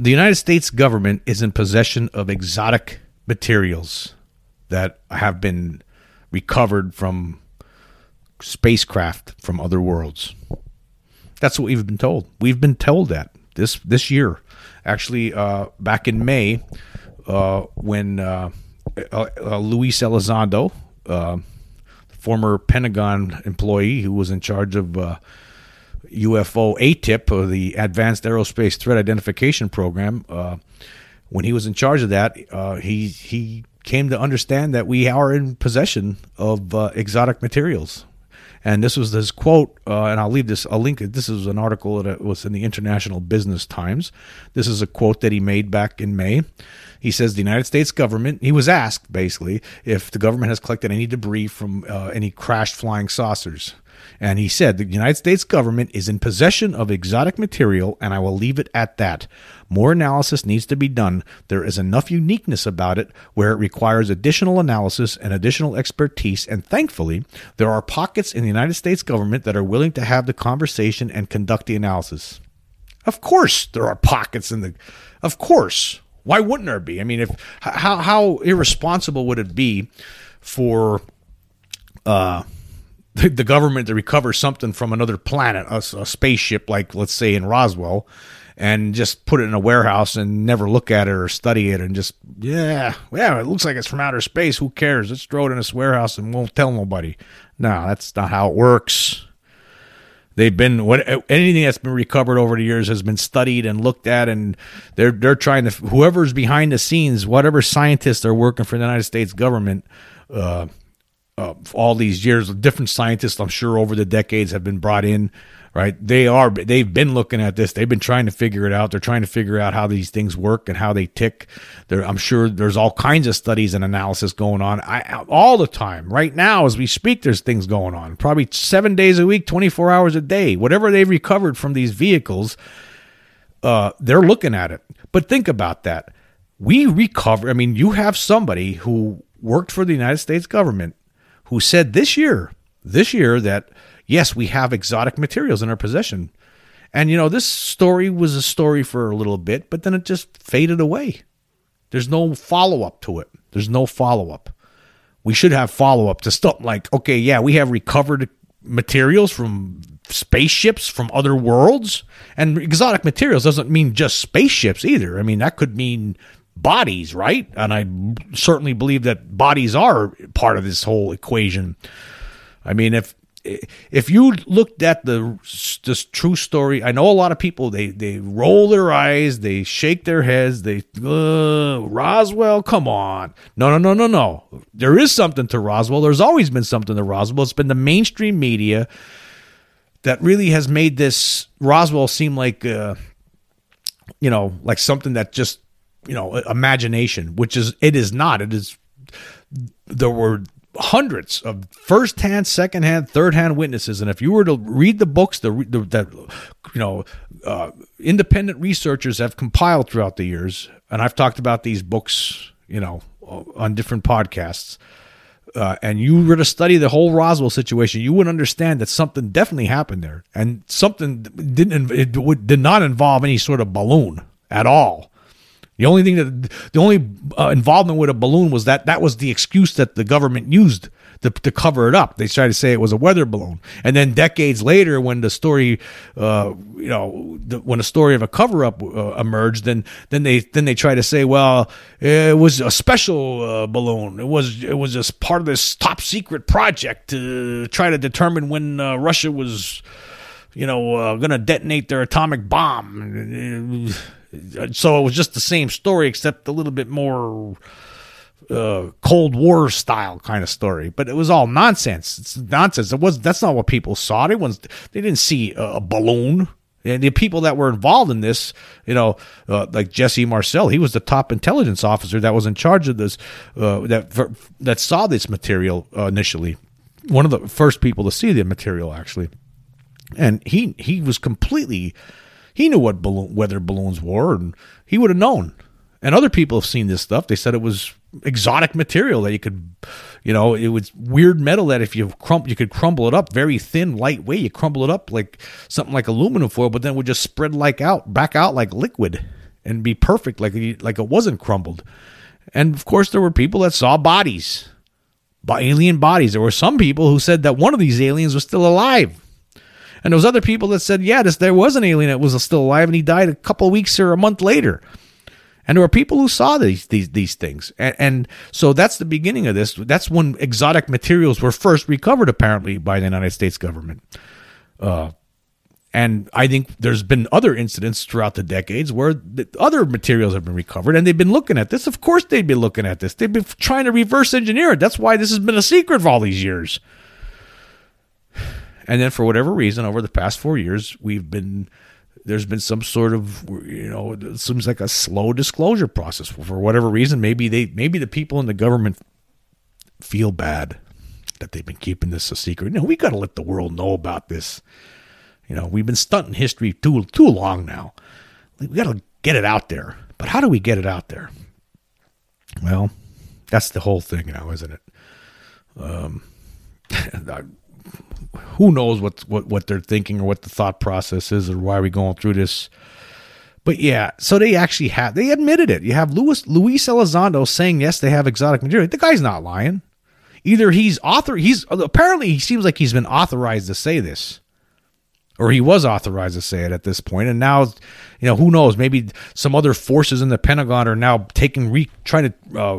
The United States government is in possession of exotic materials that have been recovered from spacecraft from other worlds. That's what we've been told. We've been told that this this year, actually, uh, back in May, uh, when uh, uh Luis Elizondo, uh, former Pentagon employee who was in charge of UFO uh, ATIP, or the Advanced Aerospace Threat Identification Program, when he was in charge of that, he he came to understand that we are in possession of exotic materials and this was this quote, uh, and I'll leave this. I'll link. This is an article that was in the International Business Times. This is a quote that he made back in May. He says the United States government. He was asked basically if the government has collected any debris from uh, any crashed flying saucers. And he said the United States government is in possession of exotic material, and I will leave it at that. More analysis needs to be done. There is enough uniqueness about it where it requires additional analysis and additional expertise, and thankfully, there are pockets in the United States government that are willing to have the conversation and conduct the analysis. Of course, there are pockets in the. Of course. Why wouldn't there be? I mean, if how how irresponsible would it be for uh the, the government to recover something from another planet, a, a spaceship, like let's say in Roswell, and just put it in a warehouse and never look at it or study it and just yeah yeah it looks like it's from outer space. Who cares? Let's throw it in this warehouse and won't tell nobody. No that's not how it works. They've been what anything that's been recovered over the years has been studied and looked at and they're they're trying to whoever's behind the scenes whatever scientists are working for the United States government uh, uh, all these years. Different scientists, I'm sure, over the decades have been brought in. Right? They are. They've been looking at this. They've been trying to figure it out. They're trying to figure out how these things work and how they tick. I'm sure there's all kinds of studies and analysis going on I, all the time. Right now, as we speak, there's things going on. Probably seven days a week, 24 hours a day. Whatever they've recovered from these vehicles, uh, they're looking at it. But think about that. We recover. I mean, you have somebody who worked for the United States government who said this year, this year, that yes, we have exotic materials in our possession. And, you know, this story was a story for a little bit, but then it just faded away. There's no follow up to it. There's no follow up. We should have follow up to stuff like, okay, yeah, we have recovered materials from spaceships from other worlds. And exotic materials doesn't mean just spaceships either. I mean, that could mean bodies, right? And I certainly believe that bodies are part of this whole equation. I mean, if if you looked at the this true story, I know a lot of people they they roll their eyes, they shake their heads, they Roswell, come on, no no no no no. There is something to Roswell. There's always been something to Roswell. It's been the mainstream media that really has made this Roswell seem like uh, you know like something that just you know imagination, which is it is not. It is there were hundreds of first-hand, second-hand, third-hand witnesses, and if you were to read the books the, the that you know uh, independent researchers have compiled throughout the years, and I've talked about these books, you know, on different podcasts. Uh, and you were to study the whole Roswell situation, you would understand that something definitely happened there, and something didn't it would, did not involve any sort of balloon at all. The only thing that the only uh, involvement with a balloon was that that was the excuse that the government used to, to cover it up. They tried to say it was a weather balloon, and then decades later, when the story, uh, you know, the, when a story of a cover up uh, emerged, then then they then they try to say, well, it was a special uh, balloon. It was it was just part of this top secret project to try to determine when uh, Russia was, you know, uh, going to detonate their atomic bomb so it was just the same story, except a little bit more uh, Cold War style kind of story. But it was all nonsense. It's nonsense. It was. That's not what people saw. They was. They didn't see a, balloon. And the people that were involved in this, you know, uh, like Jesse Marcel, he was the top intelligence officer that was in charge of this, uh, that for, that saw this material uh, initially. One of the first people to see the material, actually. and he he was completely he knew what balloon, weather balloons were, and he would have known. And other people have seen this stuff. They said it was exotic material that you could, you know, it was weird metal that if you crump, you could crumble it up very thin, lightweight. You crumble it up like something like aluminum foil, but then it would just spread like out, back out like liquid, and be perfect, like like it wasn't crumbled. And of course, there were people that saw bodies, alien bodies. There were some people who said that one of these aliens was still alive. And those other people that said, yeah, this, there was an alien that was still alive and he died a couple weeks or a month later. And there were people who saw these these these things, and, and, so that's the beginning of this. That's when exotic materials were first recovered, apparently, by the United States government. Uh, and I think there's been other incidents throughout the decades where the other materials have been recovered, and they've been looking at this. Of course, they'd be looking at this. They've been trying to reverse engineer it. That's why this has been a secret for all these years. And then, for whatever reason, over the past four years, we've been there's been some sort of you know it seems like a slow disclosure process. For whatever reason maybe they maybe the people in the government feel bad that they've been keeping this a secret. No we got to let the world know about this. You know we've been stunting history too too long now. We got to get it out there. But how do we get it out there? Well that's the whole thing now isn't it? Um who knows what what what they're thinking or what the thought process is or why are we going through this. But yeah, so they actually have they admitted it. You have Luis Luis Elizondo saying yes, they have exotic material. The guy's not lying. Either he's author he's apparently he seems like he's been authorized to say this. Or he was authorized to say it at this point, and now, you know, who knows? Maybe some other forces in the Pentagon are now taking, re, trying to, uh,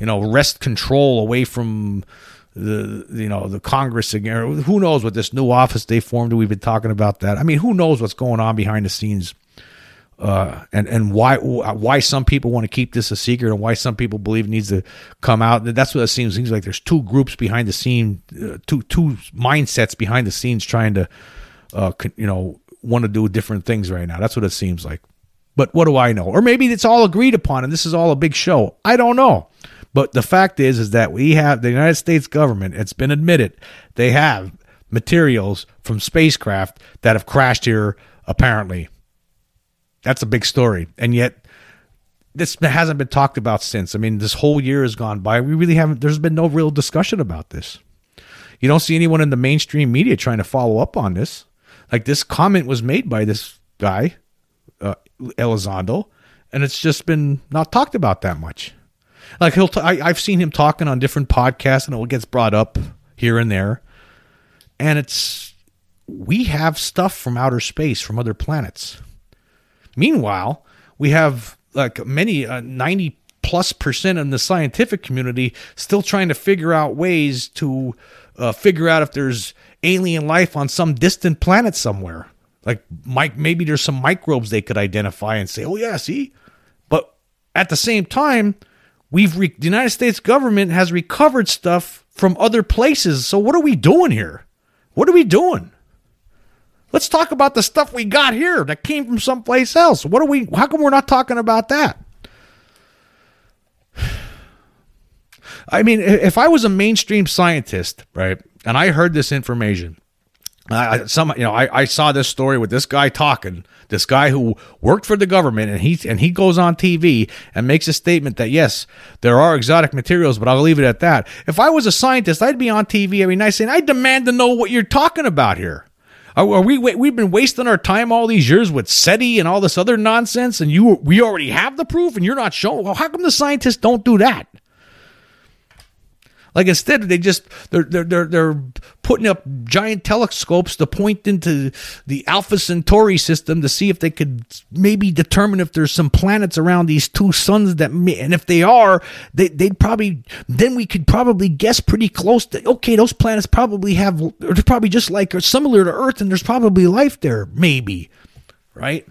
you know, wrest control away from the you know the Congress again. Who knows what this new office they formed? We've been talking about that. I mean, who knows what's going on behind the scenes, uh, and and why why some people want to keep this a secret and why some people believe it needs to come out. That's what it seems. Seems like there's two groups behind the scene, uh, two two mindsets behind the scenes trying to, uh, you know, want to do different things right now. That's what it seems like. But what do I know? Or maybe it's all agreed upon and this is all a big show. I don't know. But the fact is, is that we have the United States government. It's been admitted they have materials from spacecraft that have crashed here. Apparently, that's a big story, and yet this hasn't been talked about since. I mean, this whole year has gone by. We really haven't. There's been no real discussion about this. You don't see anyone in the mainstream media trying to follow up on this. Like this comment was made by this guy, uh, Elizondo, and it's just been not talked about that much. Like he'll, t- I, I've seen him talking on different podcasts, and it gets brought up here and there. And it's we have stuff from outer space, from other planets. Meanwhile, we have like many uh, ninety plus percent in the scientific community still trying to figure out ways to uh, figure out if there's alien life on some distant planet somewhere. Like, Mike, maybe there's some microbes they could identify and say, "Oh yeah, see." But at the same time, We've re- the United States government has recovered stuff from other places. So what are we doing here? What are we doing? Let's talk about the stuff we got here that came from someplace else. What are we how come we're not talking about that? I mean, if I was a mainstream scientist, right, and I heard this information, I, some you know I, I saw this story with this guy talking this guy who worked for the government and he and he goes on TV and makes a statement that yes there are exotic materials but I'll leave it at that. If I was a scientist I'd be on TV every night saying I demand to know what you're talking about here. Are, are we we've been wasting our time all these years with SETI and all this other nonsense and you we already have the proof and you're not showing well how come the scientists don't do that like instead, they just they're they're they're, they're putting up giant telescopes to point into the Alpha Centauri system to see if they could maybe determine if there's some planets around these two suns that may, and if they are, they they'd probably then we could probably guess pretty close to okay, those planets probably have they're probably just like or similar to Earth, and there's probably life there, maybe, right?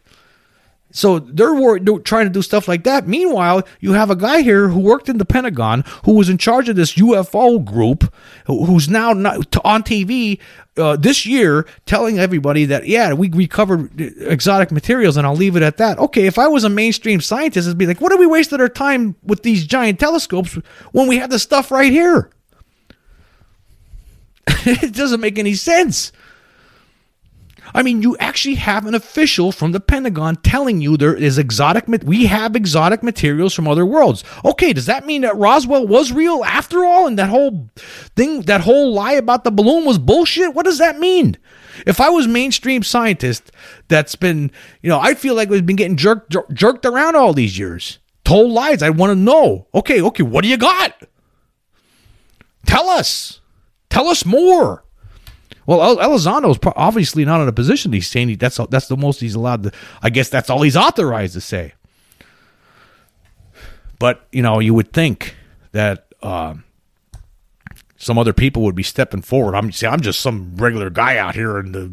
So they're trying to do stuff like that. Meanwhile, you have a guy here who worked in the Pentagon, who was in charge of this UFO group, who's now on TV uh, this year telling everybody that yeah, we recovered exotic materials, and I'll leave it at that. Okay, if I was a mainstream scientist, it'd be like, what are we wasting our time with these giant telescopes when we have the stuff right here? it doesn't make any sense. I mean, you actually have an official from the Pentagon telling you there is exotic. We have exotic materials from other worlds. Okay, does that mean that Roswell was real after all, and that whole thing, that whole lie about the balloon was bullshit? What does that mean? If I was mainstream scientist that's been, you know, I feel like we've been getting jerked jer- jerked around all these years, told lies. I want to know. Okay, okay, what do you got? Tell us. Tell us more. Well, Elizondo is obviously not in a position. He's saying that's that's the most he's allowed to. I guess that's all he's authorized to say. But you know, you would think that uh, some other people would be stepping forward. I'm see, I'm just some regular guy out here in the,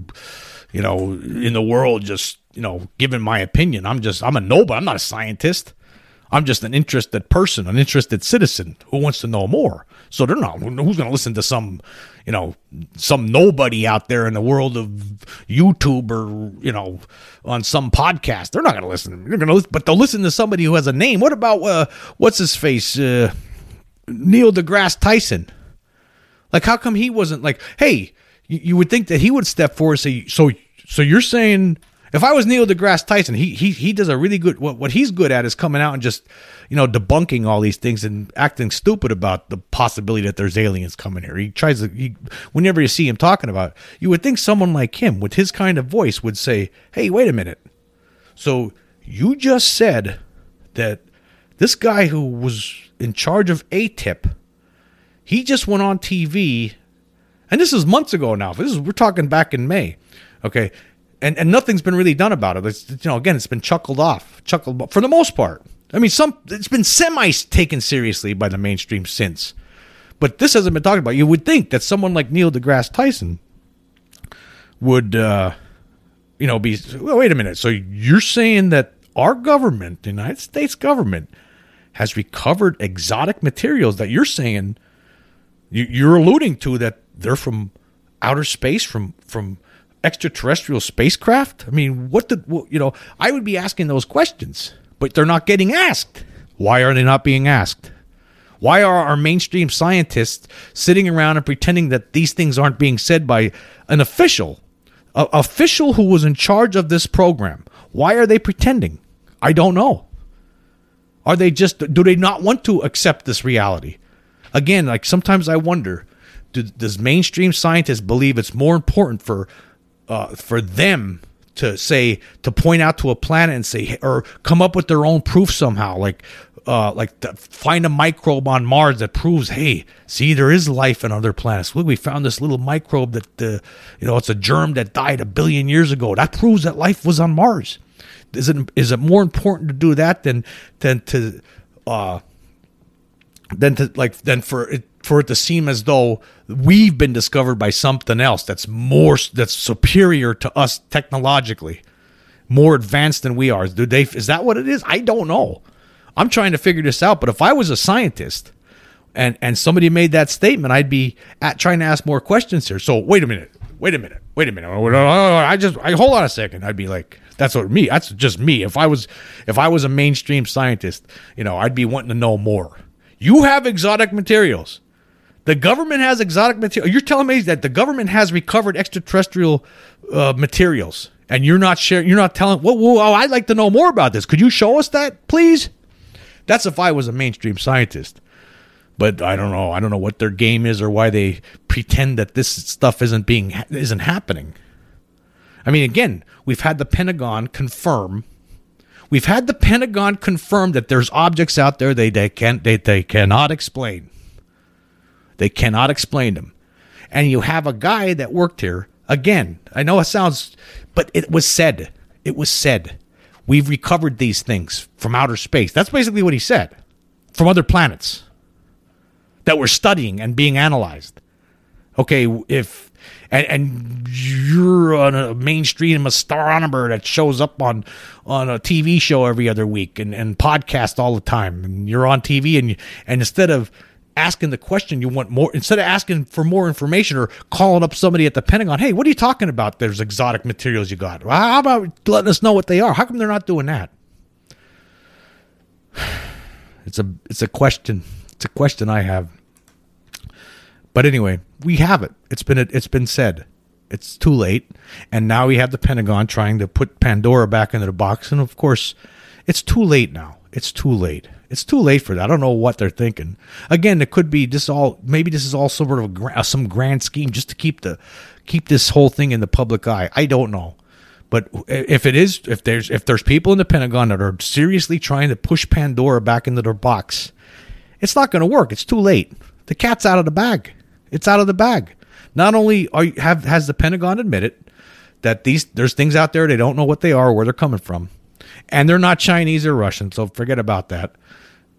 you know, in the world, just you know, giving my opinion. I'm just I'm a nobody. I'm not a scientist. I'm just an interested person, an interested citizen who wants to know more. So they're not. Who's going to listen to some, you know, some nobody out there in the world of YouTube or you know, on some podcast? They're not going to listen. They're going to, but they'll listen to somebody who has a name. What about uh, what's his face, uh, Neil deGrasse Tyson? Like, how come he wasn't like, hey, you, you would think that he would step forward and say, so, so you're saying if I was Neil deGrasse Tyson, he he he does a really good what what he's good at is coming out and just you know debunking all these things and acting stupid about the possibility that there's aliens coming here. He tries to he whenever you see him talking about, it, you would think someone like him with his kind of voice would say, "Hey, wait a minute. So you just said that this guy who was in charge of ATIP, he just went on TV, and this is months ago now. This is we're talking back in May. Okay, and and nothing's been really done about it. It's, you know, again, it's been chuckled off, chuckled for the most part. I mean, some it's been semi taken seriously by the mainstream since, but this hasn't been talked about. You would think that someone like Neil deGrasse Tyson would, uh, you know, be. Well, wait a minute. So you're saying that our government, the United States government, has recovered exotic materials that you're saying you, you're alluding to that they're from outer space, from from extraterrestrial spacecraft? I mean, what did you know? I would be asking those questions, but they're not getting asked. Why are they not being asked? Why are our mainstream scientists sitting around and pretending that these things aren't being said by an official, a official who was in charge of this program? Why are they pretending? I don't know. Are they just do they not want to accept this reality? Again, like sometimes I wonder, do, does mainstream scientists believe it's more important for uh, for them to say to point out to a planet and say or come up with their own proof somehow like uh, like find a microbe on Mars that proves, hey, see, there is life on other planets. Look, we found this little microbe that, uh, you know, it's a germ that died a billion years ago. That proves that life was on Mars. Is it is it more important to do that than than to uh, than to like than for it for it to seem as though we've been discovered by something else that's more that's superior to us technologically, more advanced than we are. Do they? Is that what it is? I don't know. I'm trying to figure this out. But if I was a scientist and and somebody made that statement, I'd be at trying to ask more questions here. So wait a minute, wait a minute, wait a minute. Oh, I just I hold on a second. I'd be like, that's what me. That's just me. If I was if I was a mainstream scientist, you know, I'd be wanting to know more. You have exotic materials. The government has exotic material. You're telling me that the government has recovered extraterrestrial uh, materials, and you're not sharing. You're not telling. Well, well, oh, I'd like to know more about this. Could you show us that, please? That's if I was a mainstream scientist. But I don't know. I don't know what their game is or why they pretend that this stuff isn't being isn't happening. I mean, again, we've had the Pentagon confirm. We've had the Pentagon confirm that there's objects out there they they can't they, they cannot explain. They cannot explain them. And you have a guy that worked here. Again, I know it sounds, but it was said. It was said. We've recovered these things from outer space. That's basically what he said. From other planets that we're studying and being analyzed. Okay, if and, and you're on a mainstream astronomer that shows up on on a TV show every other week and, and podcast all the time, and you're on TV and and instead of asking the question you want more instead of asking for more information or calling up somebody at the Pentagon. Hey, what are you talking about? There's exotic materials you got. Well, how about letting us know what they are? How come they're not doing that? It's a it's a question. It's a question I have. But anyway, we have it. It's been it's been said. It's too late. And now we have the Pentagon trying to put Pandora back into the box. And of course, it's too late now. It's too late. It's too late for that. I don't know what they're thinking. Again, it could be this all. Maybe this is all sort of a, uh, some grand scheme just to keep the keep this whole thing in the public eye. I don't know. But if it is, if there's if there's people in the Pentagon that are seriously trying to push Pandora back into their box, it's not going to work. It's too late. The cat's out of the bag. It's out of the bag. Not only are you, have has the Pentagon admitted that these there's things out there they don't know what they are, where they're coming from, and they're not Chinese or Russian, so forget about that.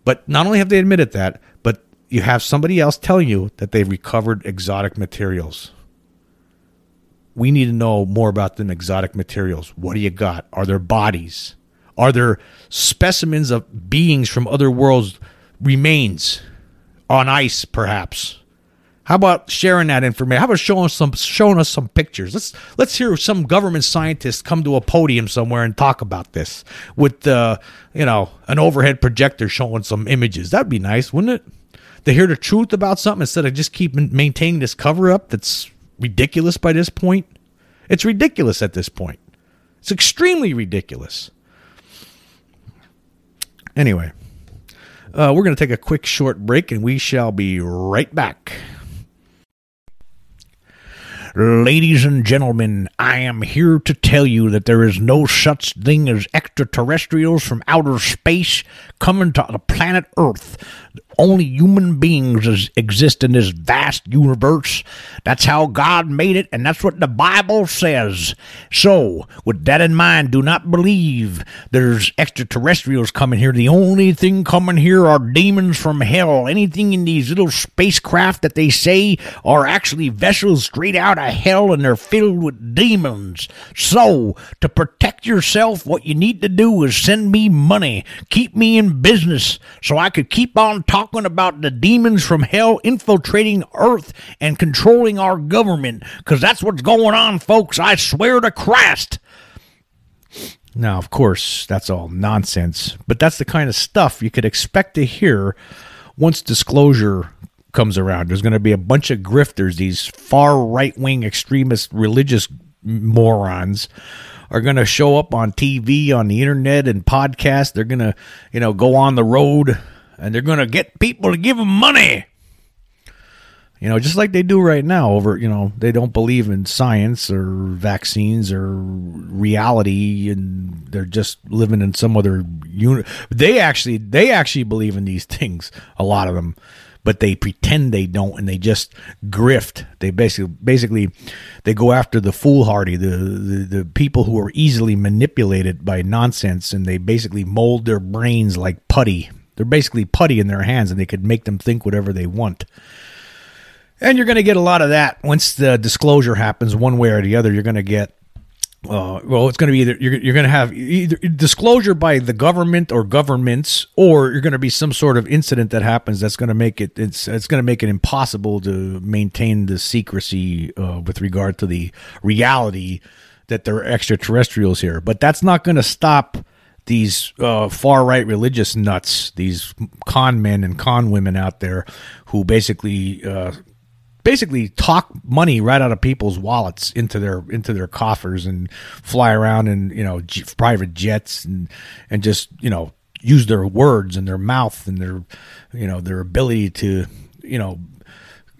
But not only have they admitted that, but you have somebody else telling you that they've recovered exotic materials. We need to know more about them exotic materials. What do you got? Are there bodies? Are there specimens of beings from other worlds, remains on ice, perhaps? How about sharing that information? How about showing us some showing us some pictures? Let's let's hear some government scientists come to a podium somewhere and talk about this with uh, you know an overhead projector showing some images. That'd be nice, wouldn't it? To hear the truth about something instead of just keep maintaining this cover up that's ridiculous by this point. It's ridiculous at this point. It's extremely ridiculous. Anyway, uh, we're going to take a quick short break and we shall be right back. Ladies and gentlemen, I am here to tell you that there is no such thing as extraterrestrials from outer space coming to the planet Earth only human beings exist in this vast universe. That's how God made it, and that's what the Bible says. So, with that in mind, do not believe there's extraterrestrials coming here. The only thing coming here are demons from hell. Anything in these little spacecraft that they say are actually vessels straight out of hell, and they're filled with demons. So, to protect yourself, what you need to do is send me money, keep me in business, so I could keep on talking talking about the demons from hell infiltrating Earth and controlling our government, because that's what's going on, folks. I swear to Christ. Now, of course, that's all nonsense, but that's the kind of stuff you could expect to hear once disclosure comes around. There's going to be a bunch of grifters, these far right wing extremist religious morons are going to show up on TV, on the internet, and podcast. They're going to, you know, go on the road and they're going to get people to give them money. You know, just like they do right now over, you know, they don't believe in science or vaccines or reality and they're just living in some other unit. They actually they actually believe in these things, a lot of them, but they pretend they don't and they just grift. They basically basically they go after the foolhardy, the the, the people who are easily manipulated by nonsense and they basically mold their brains like putty they're basically putty in their hands and they could make them think whatever they want. And you're going to get a lot of that once the disclosure happens one way or the other. You're going to get uh, well, it's going to be either you're, you're going to have either disclosure by the government or governments, or you're going to be some sort of incident that happens that's going to make it it's it's going to make it impossible to maintain the secrecy uh, with regard to the reality that there are extraterrestrials here. But that's not going to stop these uh, far right religious nuts, these con men and con women out there who basically uh, basically talk money right out of people's wallets into their into their coffers and fly around in you know private jets and and just you know use their words and their mouth and their you know their ability to you know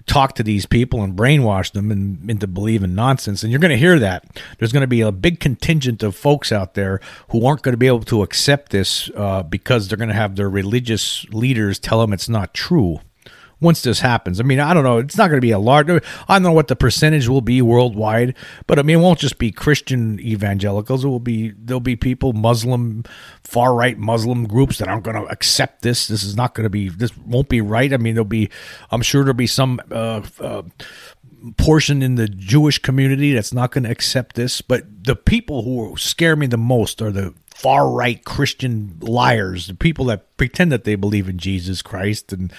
talk to these people and brainwash them into believing nonsense. And you're going to hear that. There's going to be a big contingent of folks out there who aren't going to be able to accept this uh, because they're going to have their religious leaders tell them it's not true once this happens. I mean, I don't know. It's not going to be a large. I don't know what the percentage will be worldwide, but I mean, it won't just be Christian evangelicals. It will be there'll be people, Muslim, far right Muslim groups that aren't going to accept this. This is not going to be. This won't be right. I mean, there'll be. I'm sure there'll be some. Uh, uh, portion in the Jewish community that's not going to accept this, but the people who scare me the most are the far right Christian liars, the people that pretend that they believe in Jesus Christ and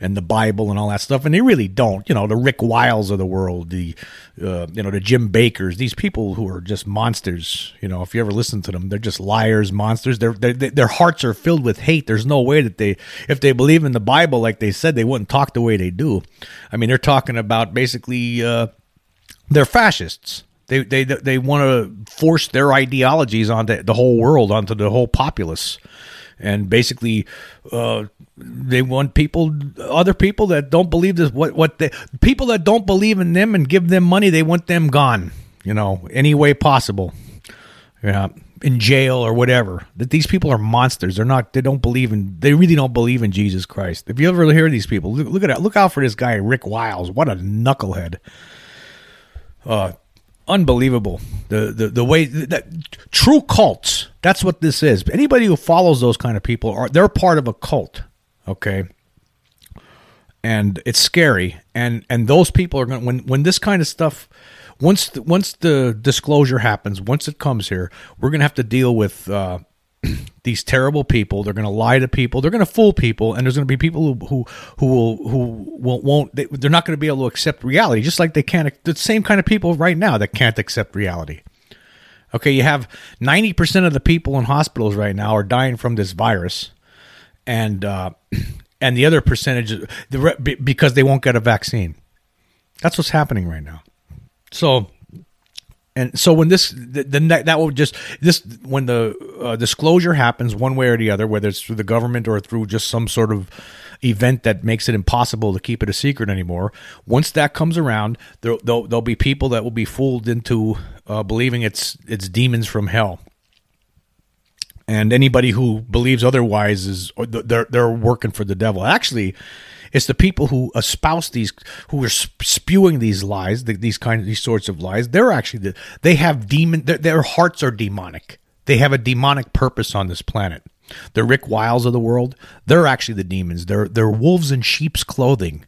and the Bible and all that stuff, and they really don't. You know, the Rick Wiles of the world, the uh, you know the Jim Bakkers, these people who are just monsters. You know, if you ever listen to them, they're just liars, monsters. Their their hearts are filled with hate. There's no way that they, if they believe in the Bible like they said, they wouldn't talk the way they do. I mean, they're talking about basically. Uh, they're fascists. They they they want to force their ideologies onto the whole world, onto the whole populace, and basically, uh, they want people, other people that don't believe this. What what they people that don't believe in them and give them money, they want them gone. You know, any way possible. Yeah, in jail or whatever. That these people are monsters. They're not. They don't believe in. They really don't believe in Jesus Christ. If you ever hear these people, look, look at that. Look out for this guy, Rick Wiles. What a knucklehead. Uh, unbelievable. The the the way that true cults. That's what this is. Anybody who follows those kind of people are they're part of a cult. Okay. And it's scary. And and those people are going when when this kind of stuff once the, once the disclosure happens, once it comes here, we're going to have to deal with uh, these terrible people. They're going to lie to people. They're going to fool people, and there's going to be people who who who will who won't, won't they, they're not going to be able to accept reality. Just like they can't the same kind of people right now that can't accept reality. Okay, you have ninety percent of the people in hospitals right now are dying from this virus, and uh, and the other percentage the because they won't get a vaccine. That's what's happening right now. So and so when this the, the that will just this when the uh, disclosure happens one way or the other whether it's through the government or through just some sort of event that makes it impossible to keep it a secret anymore once that comes around there, there'll, there'll be people that will be fooled into uh, believing it's it's demons from hell. And anybody who believes otherwise is they're they're working for the devil. Actually it's the people who espouse these, who are spewing these lies, these kind of these sorts of lies. They're actually the, they have demon. Their, their hearts are demonic. They have a demonic purpose on this planet. The Rick Wiles of the world, they're actually the demons. They're they're wolves in sheep's clothing.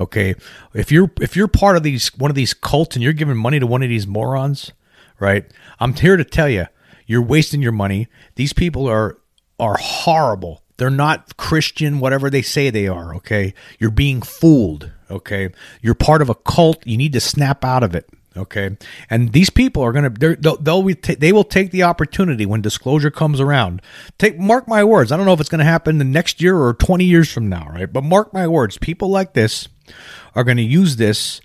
Okay, if you're if you're part of these one of these cults and you're giving money to one of these morons, right? I'm here to tell you, you're wasting your money. These people are are horrible. They're not Christian, whatever they say they are, okay? You're being fooled, okay? You're part of a cult. You need to snap out of it, okay? And these people are going to they'll, they'll they will take the opportunity when disclosure comes around. Take mark my words. I don't know if it's going to happen the next year or 20 years from now, right? But mark my words, people like this are going to use this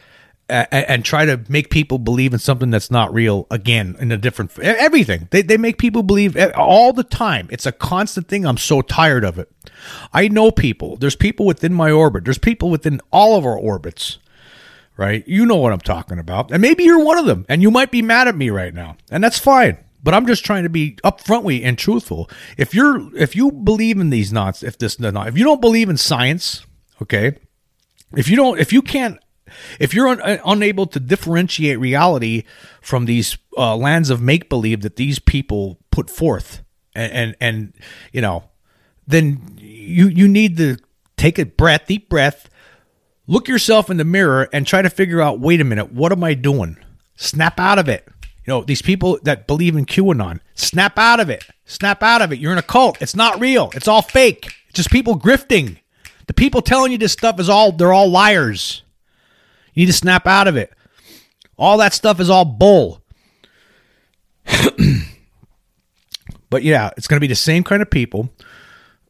and try to make people believe in something that's not real again in a different everything. They, they make people believe all the time. It's a constant thing. I'm so tired of it. I know people. There's people within my orbit. There's people within all of our orbits right? You know what i'm talking about. And maybe you're one of them and you might be mad at me right now and that's fine. But i'm just trying to be upfrontly and truthful. If you're if you believe in these knots if this not if you don't believe in science okay? If you don't if you can't if you're un- uh, unable to differentiate reality from these uh, lands of make believe that these people put forth, and, and and you know, then you you need to take a breath, deep breath, look yourself in the mirror, and try to figure out. Wait a minute, what am I doing? Snap out of it. You know, these people that believe in QAnon, snap out of it. Snap out of it. You're in a cult. It's not real. It's all fake. It's just people grifting. The people telling you this stuff is all, they're all liars. You need to snap out of it. All that stuff is all bull. but yeah, it's going to be the same kind of people.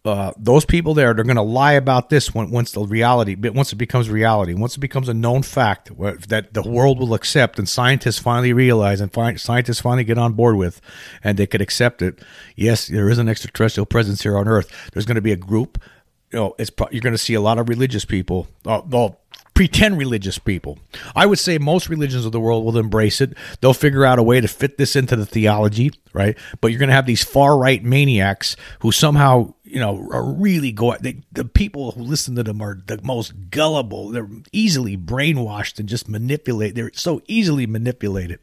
Uh, those people there, they're going to lie about this when, once the reality, once it becomes reality, once it becomes a known fact that the world will accept, and scientists finally realize, and fi- scientists finally get on board with, and they could accept it. Yes, there is an extraterrestrial presence here on Earth. There's going to be a group. You know, it's you're going to see a lot of religious people. Uh, well, pretend religious people. I would say most religions of the world will embrace it. They'll figure out a way to fit this into the theology, right? But you're going to have these far right maniacs who somehow, you know, are really going. They, the people who listen to them are the most gullible. They're easily brainwashed and just manipulate. They're so easily manipulated.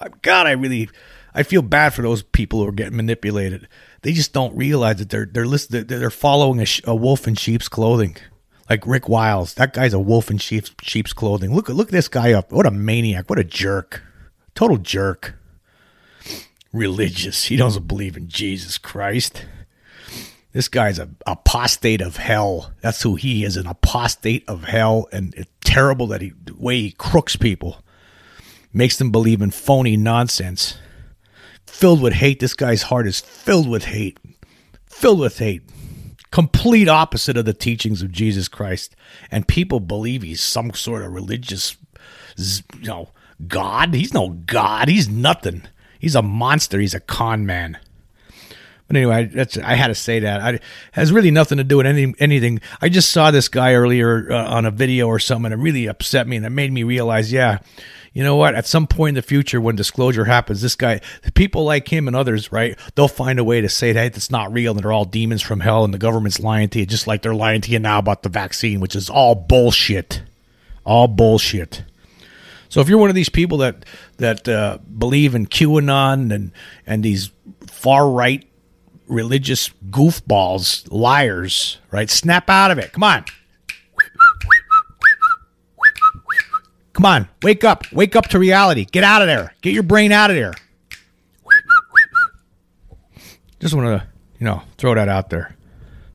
Uh, God, I really, I feel bad for those people who are getting manipulated. They just don't realize that they're they're listening. They're following a, a wolf in sheep's clothing like Rick Wiles. That guy's a wolf in sheep's, sheep's clothing. Look, look this guy up. What a maniac. What a jerk. Total jerk. Religious. He doesn't believe in Jesus Christ. This guy's a apostate of hell. That's who he is, an apostate of hell. And it's terrible that he, the way he crooks people, makes them believe in phony nonsense. Filled with hate. This guy's heart is filled with hate. Filled with hate complete opposite of the teachings of Jesus Christ. And people believe he's some sort of religious, you know, God. He's no God. He's nothing. He's a monster. He's a con man. But anyway, that's I had to say that. I, has really nothing to do with any, anything. I just saw this guy earlier uh, on a video or something, and it really upset me, and it made me realize, yeah, you know what? At some point in the future, when disclosure happens, this guy, the people like him and others, right? They'll find a way to say that it's not real and they're all demons from hell, and the government's lying to you, just like they're lying to you now about the vaccine, which is all bullshit, all bullshit. So if you're one of these people that that uh, believe in QAnon and and these far right religious goofballs, liars, right? Snap out of it. Come on. Come on. Wake up. Wake up to reality. Get out of there. Get your brain out of there. Just want to, you know, throw that out there.